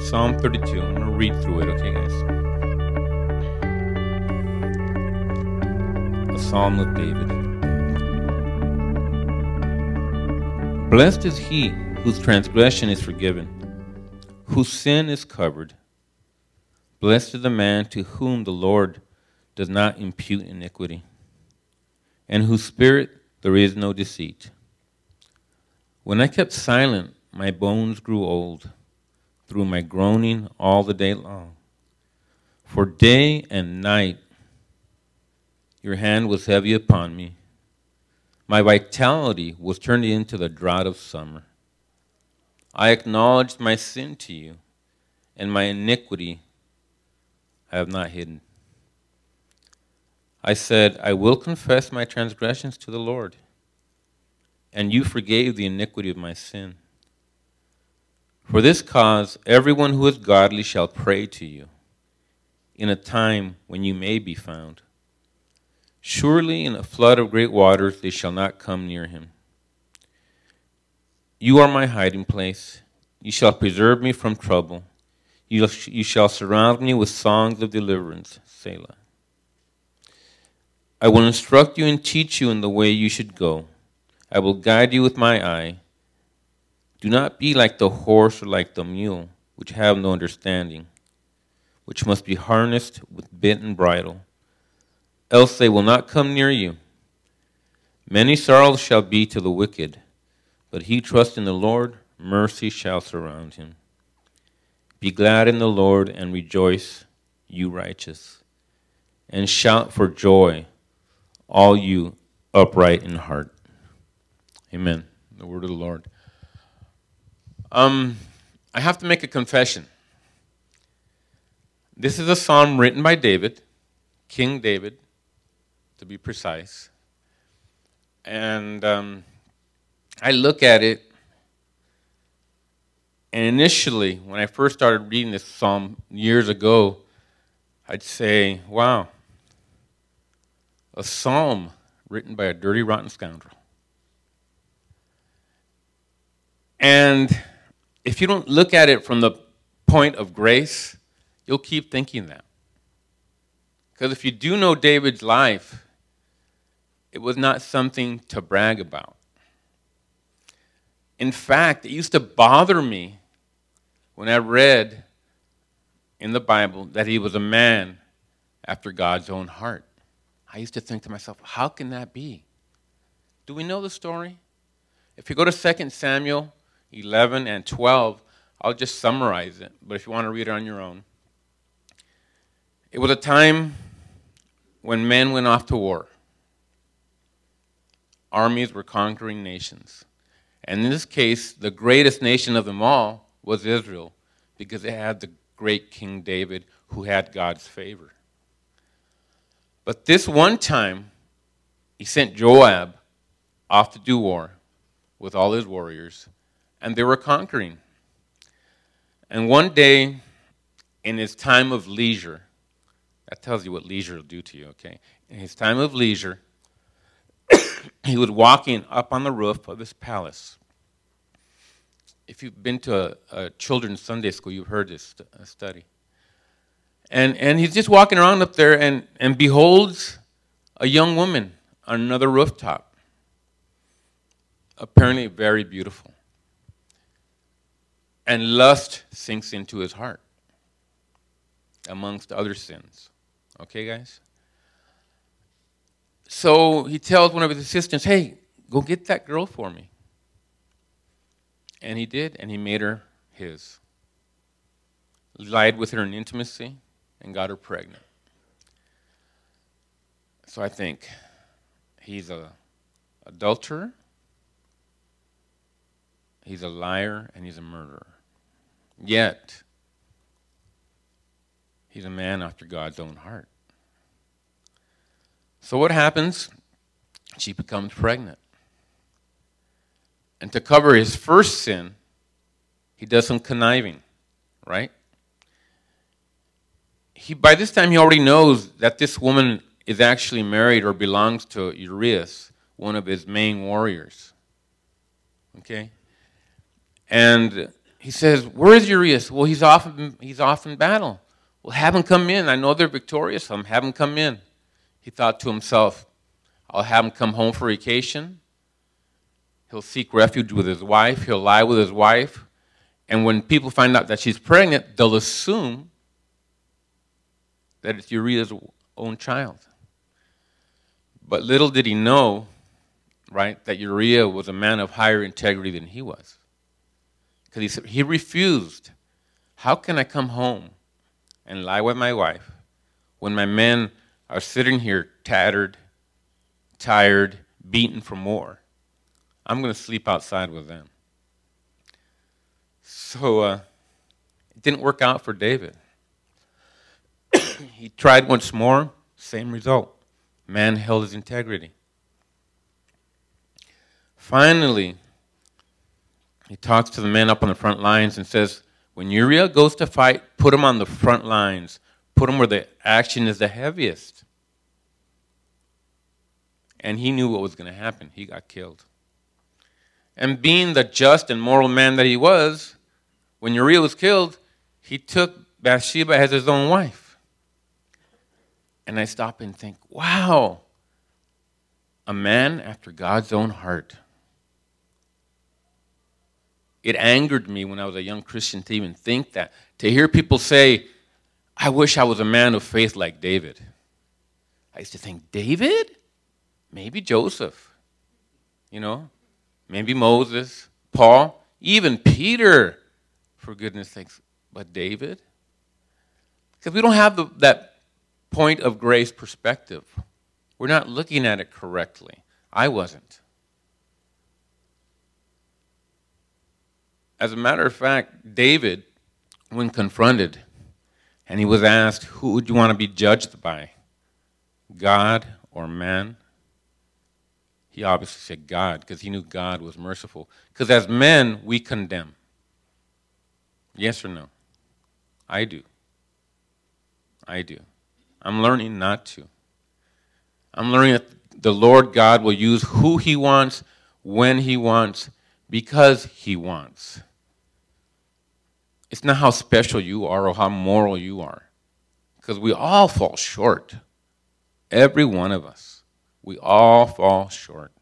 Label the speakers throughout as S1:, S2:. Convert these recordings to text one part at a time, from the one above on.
S1: Psalm 32. I'm going to read through it, okay, guys? A Psalm of David. Blessed is he whose transgression is forgiven, whose sin is covered. Blessed is the man to whom the Lord does not impute iniquity, and whose spirit there is no deceit. When I kept silent, my bones grew old through my groaning all the day long. For day and night your hand was heavy upon me. My vitality was turned into the drought of summer. I acknowledged my sin to you, and my iniquity I have not hidden. I said, I will confess my transgressions to the Lord, and you forgave the iniquity of my sin. For this cause, everyone who is godly shall pray to you in a time when you may be found. Surely in a flood of great waters they shall not come near him. You are my hiding place. You shall preserve me from trouble. You, you shall surround me with songs of deliverance. Selah. I will instruct you and teach you in the way you should go. I will guide you with my eye. Do not be like the horse or like the mule, which have no understanding, which must be harnessed with bit and bridle, else they will not come near you. Many sorrows shall be to the wicked, but he trusts in the Lord, mercy shall surround him. Be glad in the Lord and rejoice, you righteous, and shout for joy, all you upright in heart. Amen. The word of the Lord. Um, I have to make a confession. This is a psalm written by David, King David, to be precise. And um, I look at it, and initially, when I first started reading this psalm years ago, I'd say, wow, a psalm written by a dirty, rotten scoundrel. And if you don't look at it from the point of grace, you'll keep thinking that. Because if you do know David's life, it was not something to brag about. In fact, it used to bother me when I read in the Bible that he was a man after God's own heart. I used to think to myself, how can that be? Do we know the story? If you go to 2 Samuel 11 and 12. I'll just summarize it, but if you want to read it on your own. It was a time when men went off to war. Armies were conquering nations. And in this case, the greatest nation of them all was Israel because it had the great King David who had God's favor. But this one time, he sent Joab off to do war with all his warriors and they were conquering. And one day, in his time of leisure, that tells you what leisure will do to you, okay? In his time of leisure, he was walking up on the roof of his palace. If you've been to a, a children's Sunday school, you've heard this st- uh, study. And, and he's just walking around up there and, and beholds a young woman on another rooftop, apparently very beautiful and lust sinks into his heart, amongst other sins. Okay, guys? So he tells one of his assistants, hey, go get that girl for me. And he did, and he made her his. Lied with her in intimacy and got her pregnant. So I think he's a adulterer, he's a liar, and he's a murderer. Yet, he's a man after God's own heart. So, what happens? She becomes pregnant. And to cover his first sin, he does some conniving, right? He, by this time, he already knows that this woman is actually married or belongs to Urias, one of his main warriors. Okay? And he says, Where is Urias? Well, he's off, in, he's off in battle. Well, have him come in. I know they're victorious, so have him come in. He thought to himself, I'll have him come home for vacation. He'll seek refuge with his wife. He'll lie with his wife. And when people find out that she's pregnant, they'll assume that it's Uriah's own child. But little did he know, right, that Uriah was a man of higher integrity than he was. Because he, refused. How can I come home and lie with my wife when my men are sitting here tattered, tired, beaten from war? I'm going to sleep outside with them. So uh, it didn't work out for David. he tried once more, same result. Man held his integrity. Finally, he talks to the men up on the front lines and says, When Uriah goes to fight, put him on the front lines. Put him where the action is the heaviest. And he knew what was going to happen. He got killed. And being the just and moral man that he was, when Uriah was killed, he took Bathsheba as his own wife. And I stop and think, wow, a man after God's own heart. It angered me when I was a young Christian to even think that. To hear people say, I wish I was a man of faith like David. I used to think, David? Maybe Joseph. You know? Maybe Moses, Paul, even Peter, for goodness sakes. But David? Because we don't have the, that point of grace perspective. We're not looking at it correctly. I wasn't. As a matter of fact, David, when confronted, and he was asked, Who would you want to be judged by? God or man? He obviously said God because he knew God was merciful. Because as men, we condemn. Yes or no? I do. I do. I'm learning not to. I'm learning that the Lord God will use who he wants, when he wants, because he wants. It's not how special you are or how moral you are, because we all fall short. Every one of us. We all fall short.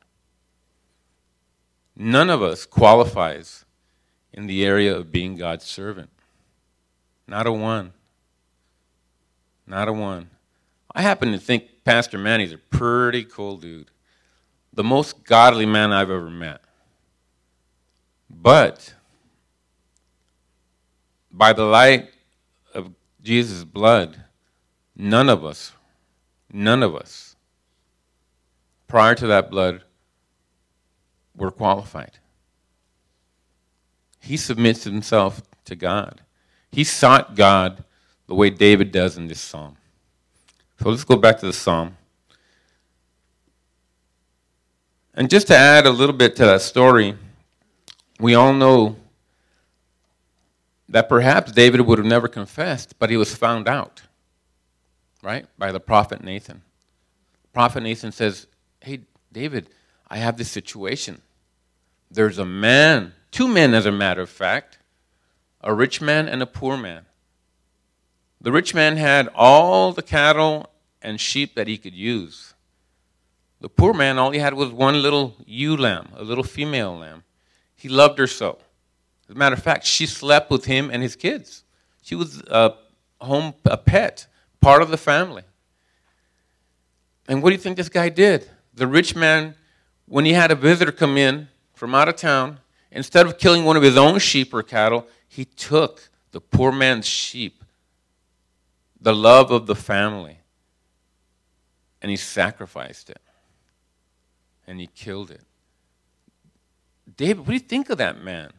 S1: None of us qualifies in the area of being God's servant. Not a one. Not a one. I happen to think Pastor Manny's a pretty cool dude. The most godly man I've ever met. But by the light of Jesus' blood, none of us, none of us, prior to that blood, were qualified. He submits himself to God. He sought God the way David does in this psalm. So let's go back to the psalm. And just to add a little bit to that story, we all know that perhaps David would have never confessed, but he was found out, right, by the prophet Nathan. Prophet Nathan says, Hey, David, I have this situation. There's a man, two men, as a matter of fact, a rich man and a poor man. The rich man had all the cattle and sheep that he could use. The poor man, all he had was one little ewe lamb, a little female lamb. He loved her so. As a matter of fact, she slept with him and his kids. She was a home, a pet, part of the family. And what do you think this guy did? The rich man, when he had a visitor come in from out of town, instead of killing one of his own sheep or cattle, he took the poor man's sheep, the love of the family, and he sacrificed it. And he killed it. David, what do you think of that man?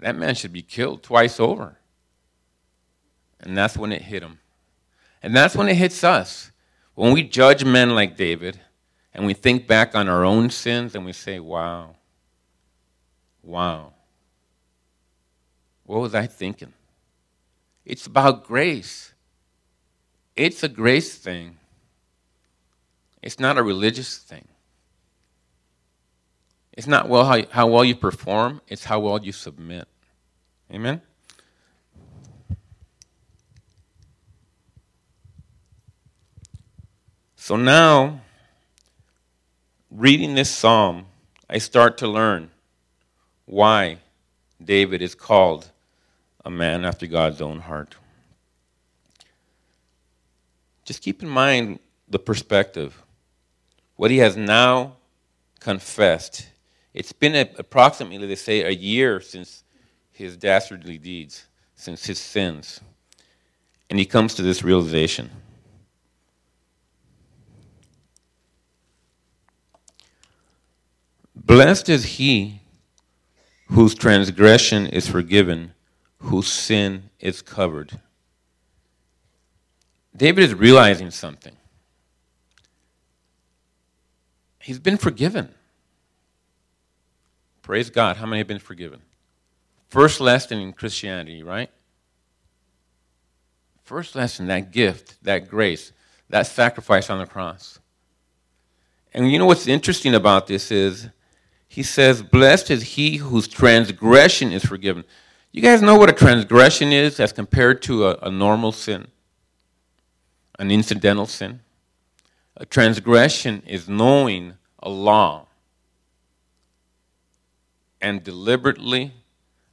S1: that man should be killed twice over. And that's when it hit him. And that's when it hits us. When we judge men like David and we think back on our own sins and we say, wow, wow, what was I thinking? It's about grace. It's a grace thing. It's not a religious thing. It's not well how, how well you perform, it's how well you submit. Amen? So now, reading this psalm, I start to learn why David is called a man after God's own heart. Just keep in mind the perspective. What he has now confessed. It's been a, approximately, they say, a year since his dastardly deeds, since his sins. And he comes to this realization. Blessed is he whose transgression is forgiven, whose sin is covered. David is realizing something. He's been forgiven. Praise God. How many have been forgiven? First lesson in Christianity, right? First lesson, that gift, that grace, that sacrifice on the cross. And you know what's interesting about this is he says, Blessed is he whose transgression is forgiven. You guys know what a transgression is as compared to a, a normal sin, an incidental sin? A transgression is knowing a law and deliberately,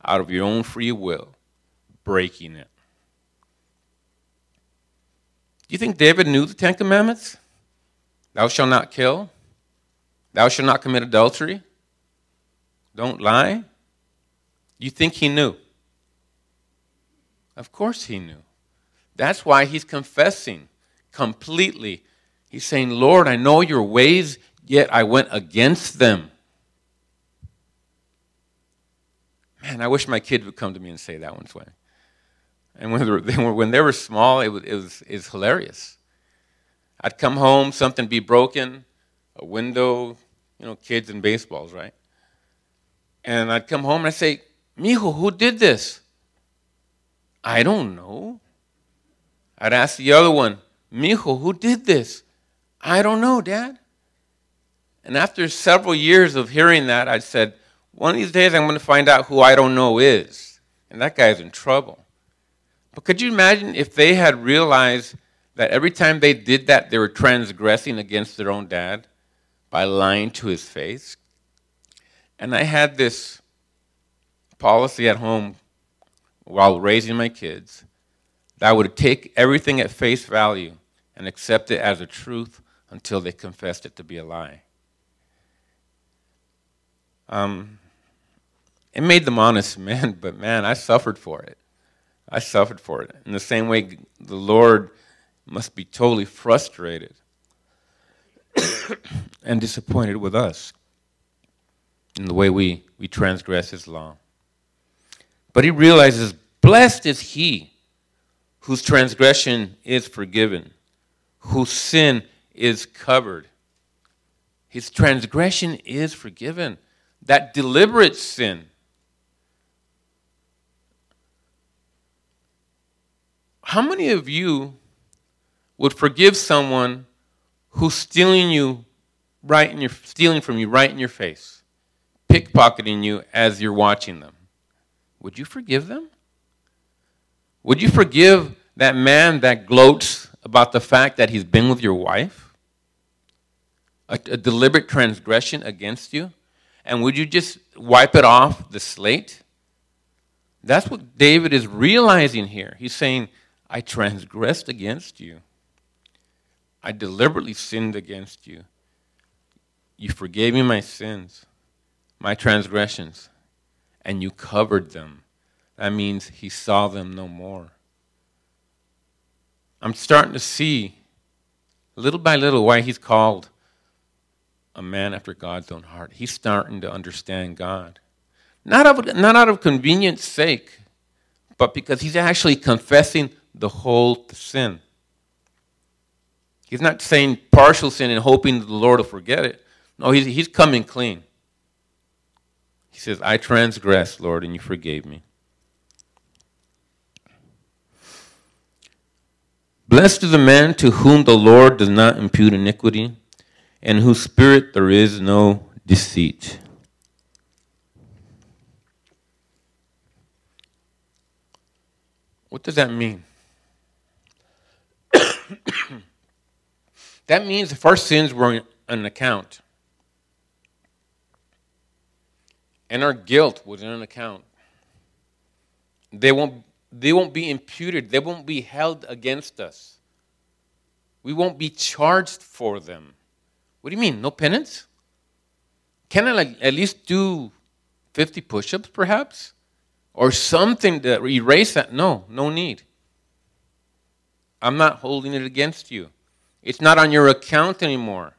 S1: out of your own free will, breaking it. Do you think David knew the Ten Commandments? Thou shalt not kill. Thou shalt not commit adultery. Don't lie. You think he knew? Of course he knew. That's why he's confessing completely. He's saying, Lord, I know your ways, yet I went against them. Man, I wish my kids would come to me and say that once. Way. And when they were, when they were small, it was, it, was, it was hilarious. I'd come home, something be broken, a window, you know, kids and baseballs, right? And I'd come home and I'd say, Mijo, who did this? I don't know. I'd ask the other one, Mijo, who did this? I don't know, Dad. And after several years of hearing that, I said, one of these days I'm going to find out who I don't know is. And that guy's in trouble. But could you imagine if they had realized that every time they did that, they were transgressing against their own dad by lying to his face? And I had this policy at home while raising my kids that I would take everything at face value and accept it as a truth until they confessed it to be a lie. Um, it made them honest men, but man, I suffered for it. I suffered for it. In the same way, the Lord must be totally frustrated and disappointed with us in the way we, we transgress his law. But he realizes, blessed is he whose transgression is forgiven, whose sin is covered. His transgression is forgiven. That deliberate sin. How many of you would forgive someone who's stealing you right in your stealing from you right in your face? pickpocketing you as you're watching them, would you forgive them? Would you forgive that man that gloats about the fact that he's been with your wife? A, a deliberate transgression against you? And would you just wipe it off the slate? That's what David is realizing here. He's saying, I transgressed against you. I deliberately sinned against you. You forgave me my sins my transgressions, and you covered them. That means he saw them no more. I'm starting to see, little by little, why he's called a man after God's own heart. He's starting to understand God. Not, of, not out of convenience sake, but because he's actually confessing the whole sin. He's not saying partial sin and hoping the Lord will forget it. No, he's, he's coming clean. He says, I transgressed, Lord, and you forgave me. Blessed is the man to whom the Lord does not impute iniquity, and whose spirit there is no deceit. What does that mean? that means if our sins were an account and our guilt was in an account, they won't, they won't be imputed, they won't be held against us. We won't be charged for them. What do you mean? No penance? Can I like at least do 50 push ups perhaps? Or something to erase that? No, no need. I'm not holding it against you. It's not on your account anymore.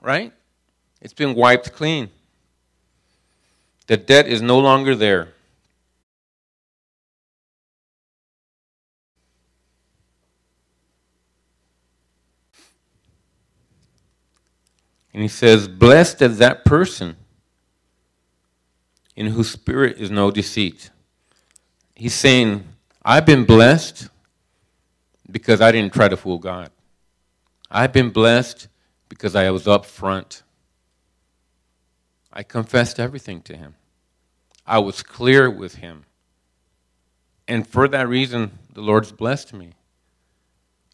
S1: Right? It's been wiped clean. The debt is no longer there. And he says, Blessed is that person in whose spirit is no deceit. He's saying, I've been blessed because I didn't try to fool God. I've been blessed because I was up front. I confessed everything to Him. I was clear with Him. And for that reason, the Lord's blessed me.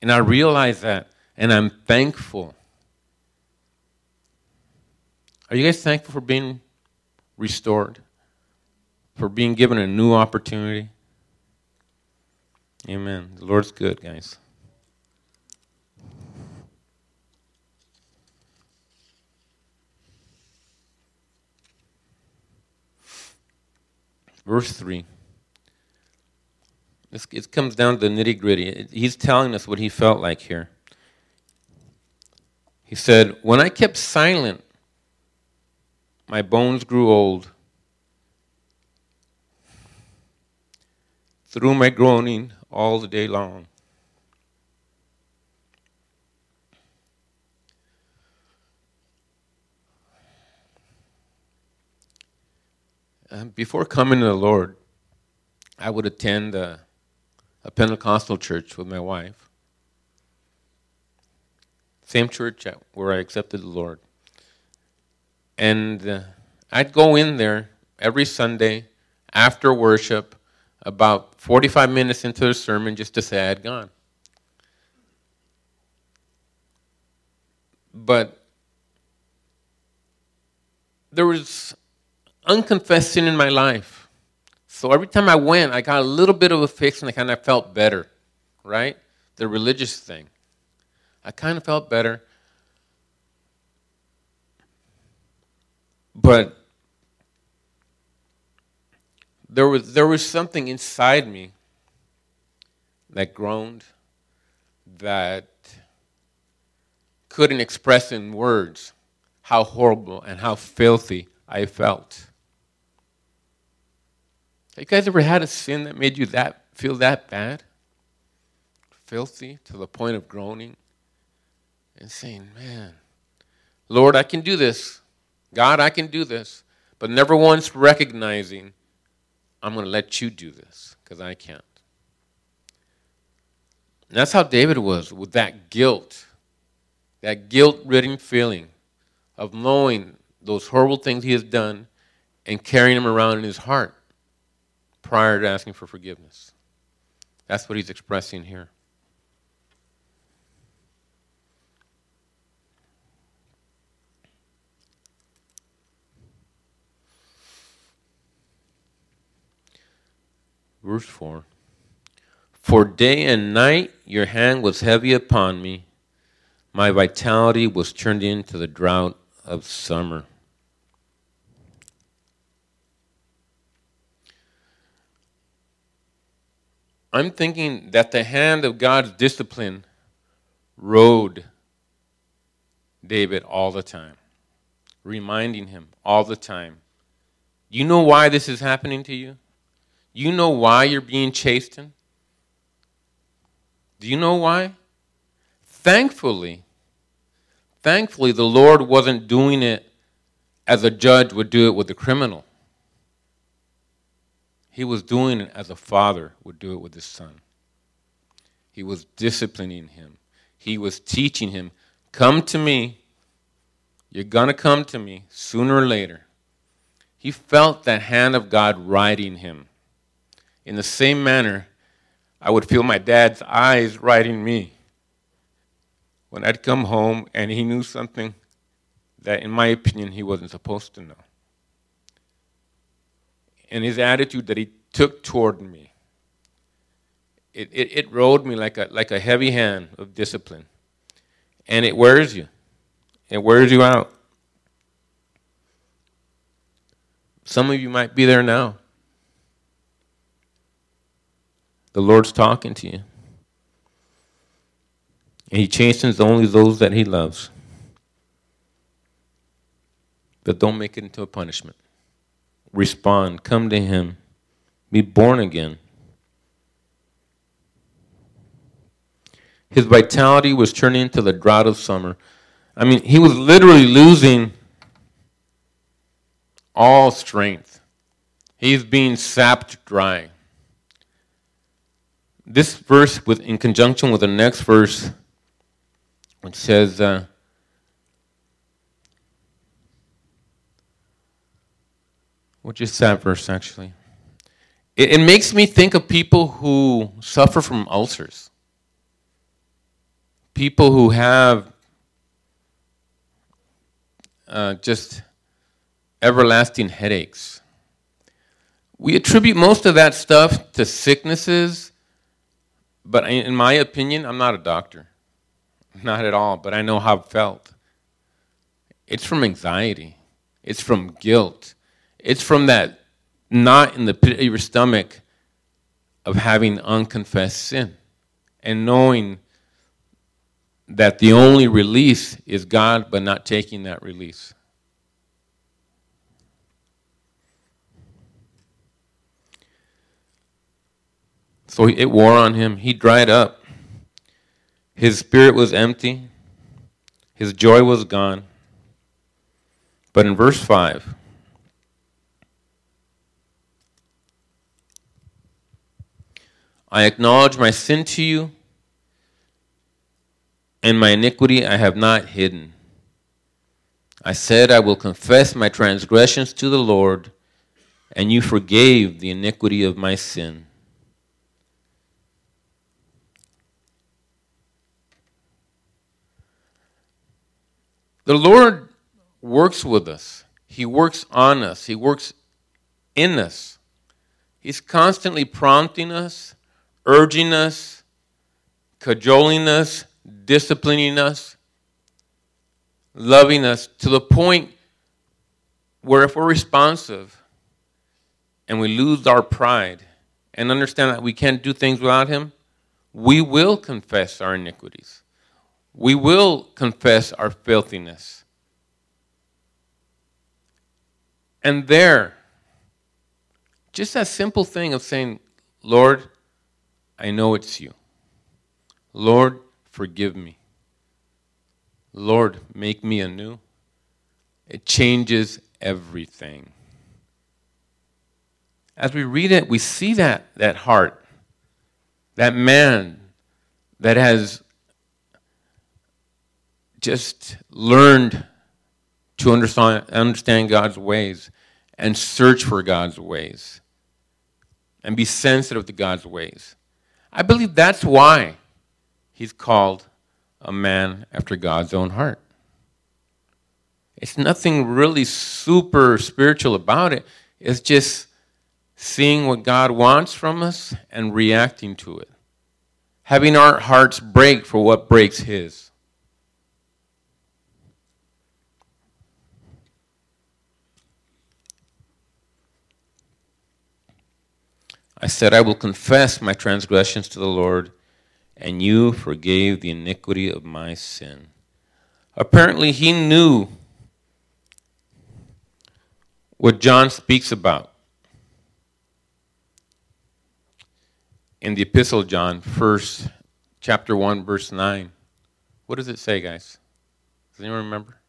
S1: And I realize that, and I'm thankful. Are you guys thankful for being restored? For being given a new opportunity? Amen. The Lord's good, guys. Verse 3. This, it comes down to the nitty gritty. He's telling us what he felt like here. He said, When I kept silent, my bones grew old. Through my groaning all the day long. Uh, before coming to the Lord, I would attend a, a Pentecostal church with my wife. Same church where I accepted the Lord. And uh, I'd go in there every Sunday after worship, about 45 minutes into the sermon, just to say I had gone. But there was unconfessed sin in my life. So every time I went, I got a little bit of a fix and I kind of felt better, right? The religious thing. I kind of felt better. But there was, there was something inside me that groaned, that couldn't express in words how horrible and how filthy I felt. Have you guys ever had a sin that made you that feel that bad? Filthy to the point of groaning and saying, Man, Lord, I can do this. God, I can do this, but never once recognizing I'm going to let you do this because I can't. And that's how David was with that guilt, that guilt ridden feeling of knowing those horrible things he has done and carrying them around in his heart prior to asking for forgiveness. That's what he's expressing here. Verse 4 For day and night your hand was heavy upon me, my vitality was turned into the drought of summer. I'm thinking that the hand of God's discipline rode David all the time, reminding him all the time. You know why this is happening to you? You know why you're being chastened? Do you know why? Thankfully, thankfully, the Lord wasn't doing it as a judge would do it with a criminal. He was doing it as a father would do it with his son. He was disciplining him. He was teaching him, Come to me. You're going to come to me sooner or later. He felt the hand of God riding him. In the same manner, I would feel my dad's eyes writing me. When I'd come home and he knew something that, in my opinion, he wasn't supposed to know. And his attitude that he took toward me, it, it, it rode me like a, like a heavy hand of discipline. And it wears you, it wears you out. Some of you might be there now. The Lord's talking to you. And He chastens only those that He loves. But don't make it into a punishment. Respond, come to Him, be born again. His vitality was turning into the drought of summer. I mean, he was literally losing all strength. He's being sapped dry. This verse, with, in conjunction with the next verse, which says, uh, which is that verse actually? It, it makes me think of people who suffer from ulcers, people who have uh, just everlasting headaches. We attribute most of that stuff to sicknesses, but in my opinion, I'm not a doctor. Not at all, but I know how it felt. It's from anxiety, it's from guilt, it's from that knot in the pit of your stomach of having unconfessed sin and knowing that the only release is God, but not taking that release. So it wore on him. He dried up. His spirit was empty. His joy was gone. But in verse 5, I acknowledge my sin to you, and my iniquity I have not hidden. I said, I will confess my transgressions to the Lord, and you forgave the iniquity of my sin. The Lord works with us, He works on us, He works in us. He's constantly prompting us, urging us, cajoling us, disciplining us, loving us to the point where if we're responsive and we lose our pride and understand that we can't do things without Him, we will confess our iniquities we will confess our filthiness. And there, just that simple thing of saying, Lord, I know it's you. Lord, forgive me. Lord, make me anew. It changes everything. As we read it, we see that, that heart, that man that has just learned to understand, God's ways and search for God's ways and be sensitive to God's ways. I believe that's why he's called a man after God's own heart. It's nothing really super spiritual about it. It's just seeing what God wants from us and reacting to it. Having our hearts break for what breaks his. I said, I will confess my transgressions to the Lord, and you forgave the iniquity of my sin. Apparently, he knew what John speaks about in the Epistle of John, first chapter 1, verse 9. What does it say, guys? Does anyone remember?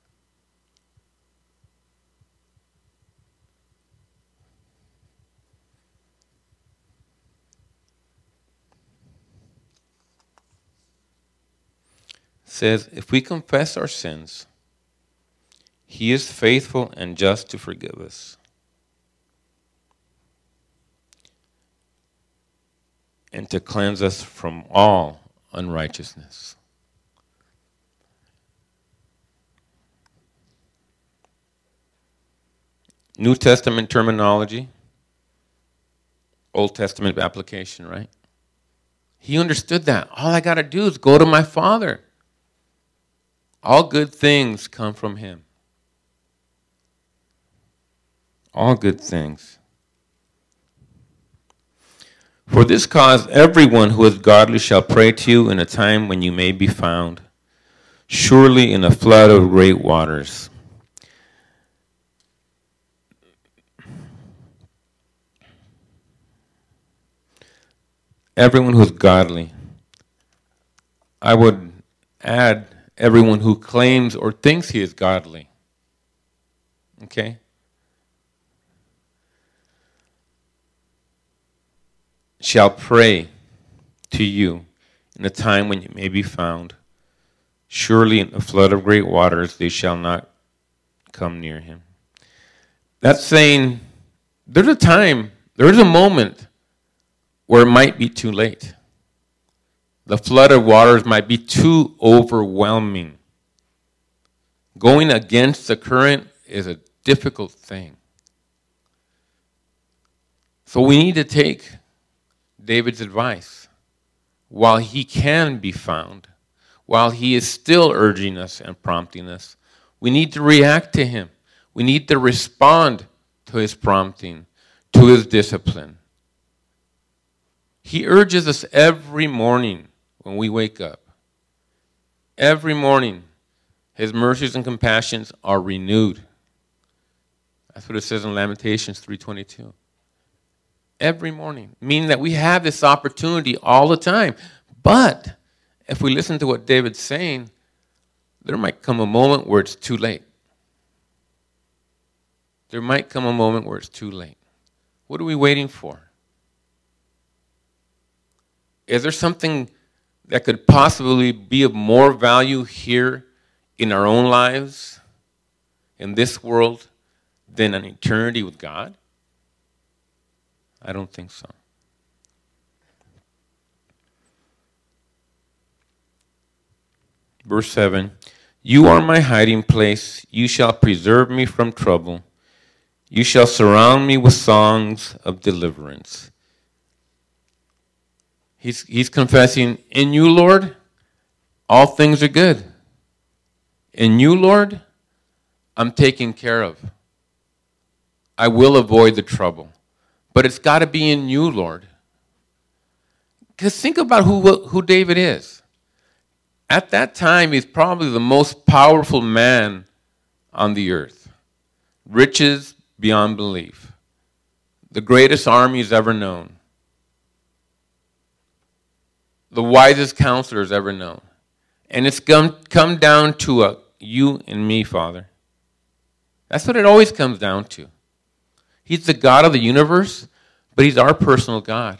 S1: Says, If we confess our sins, he is faithful and just to forgive us and to cleanse us from all unrighteousness. New Testament terminology, Old Testament application, right? He understood that. All I got to do is go to my Father. All good things come from Him. All good things. For this cause, everyone who is godly shall pray to you in a time when you may be found, surely in a flood of great waters. Everyone who is godly. I would add everyone who claims or thinks he is godly. Okay? shall pray to you in a time when you may be found. Surely in the flood of great waters they shall not come near him. That's saying there's a time, there's a moment where it might be too late. The flood of waters might be too overwhelming. Going against the current is a difficult thing. So we need to take David's advice. While he can be found, while he is still urging us and prompting us, we need to react to him. We need to respond to his prompting, to his discipline. He urges us every morning when we wake up. Every morning, his mercies and compassions are renewed. That's what it says in Lamentations 322 every morning, meaning that we have this opportunity all the time. But if we listen to what David's saying, there might come a moment where it's too late. There might come a moment where it's too late. What are we waiting for? Is there something that could possibly be of more value here in our own lives, in this world, than an eternity with God? I don't think so. Verse 7 You are my hiding place. You shall preserve me from trouble. You shall surround me with songs of deliverance. He's, he's confessing, In you, Lord, all things are good. In you, Lord, I'm taken care of. I will avoid the trouble but it's got to be in you, Lord. Because think about who, who David is. At that time, he's probably the most powerful man on the earth. Riches beyond belief. The greatest army he's ever known. The wisest counselors ever known. And it's come, come down to a you and me, Father. That's what it always comes down to. He's the God of the universe, but He's our personal God.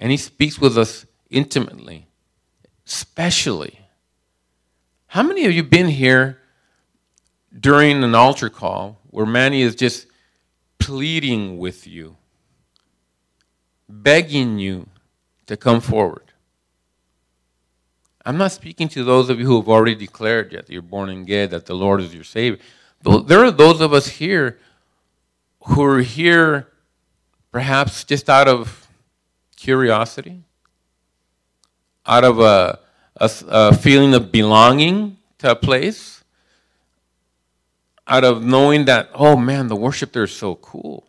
S1: And He speaks with us intimately, especially. How many of you been here during an altar call where Manny is just pleading with you, begging you to come forward? I'm not speaking to those of you who have already declared that you're born again, that the Lord is your Savior. There are those of us here who are here perhaps just out of curiosity, out of a, a, a feeling of belonging to a place, out of knowing that, oh man, the worship there is so cool.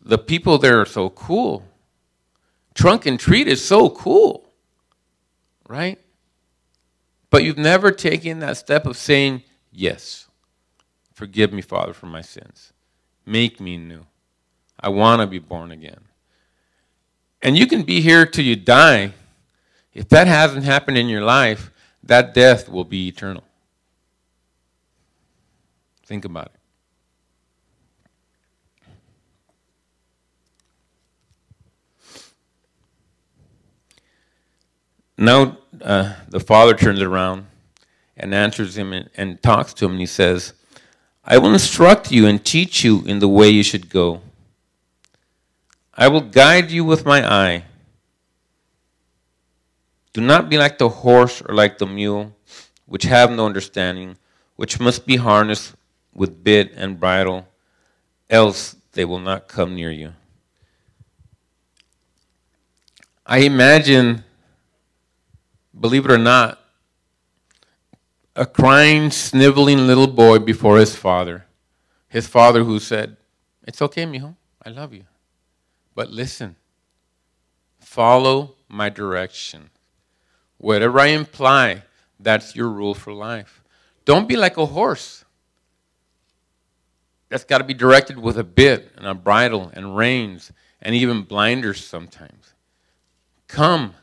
S1: The people there are so cool. Trunk and treat is so cool, right? But you've never taken that step of saying, Yes, forgive me, Father, for my sins. Make me new. I want to be born again. And you can be here till you die. If that hasn't happened in your life, that death will be eternal. Think about it. Now uh, the father turns around and answers him and, and talks to him, and he says, I will instruct you and teach you in the way you should go. I will guide you with my eye. Do not be like the horse or like the mule, which have no understanding, which must be harnessed with bit and bridle, else they will not come near you. I imagine, believe it or not, a crying, sniveling little boy before his father. His father who said, It's okay, mijo, I love you. But listen, follow my direction. Whatever I imply, that's your rule for life. Don't be like a horse. That's got to be directed with a bit and a bridle and reins and even blinders sometimes. Come.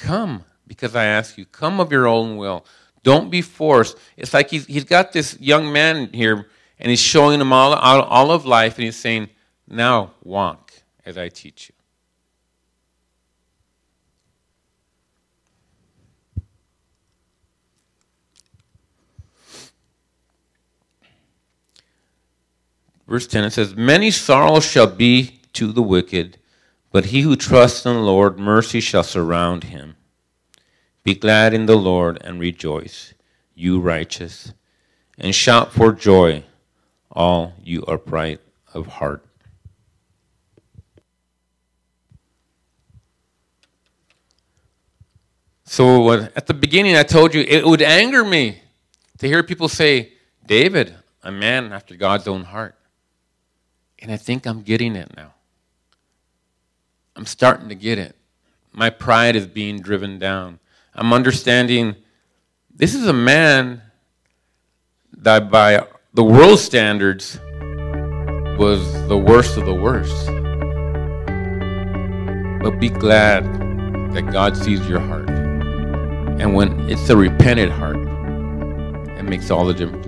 S1: Come, because I ask you. Come of your own will. Don't be forced. It's like he's, he's got this young man here, and he's showing him all, all, all of life, and he's saying, Now walk as I teach you. Verse 10 it says, Many sorrows shall be to the wicked, but he who trusts in the Lord, mercy shall surround him. Be glad in the Lord and rejoice, you righteous, and shout for joy, all you upright of heart. So at the beginning, I told you it would anger me to hear people say, David, a man after God's own heart. And I think I'm getting it now. I'm starting to get it. My pride is being driven down. I'm understanding this is a man that, by the world standards, was the worst of the worst. But be glad that God sees your heart. And when it's a repentant heart, it makes all the difference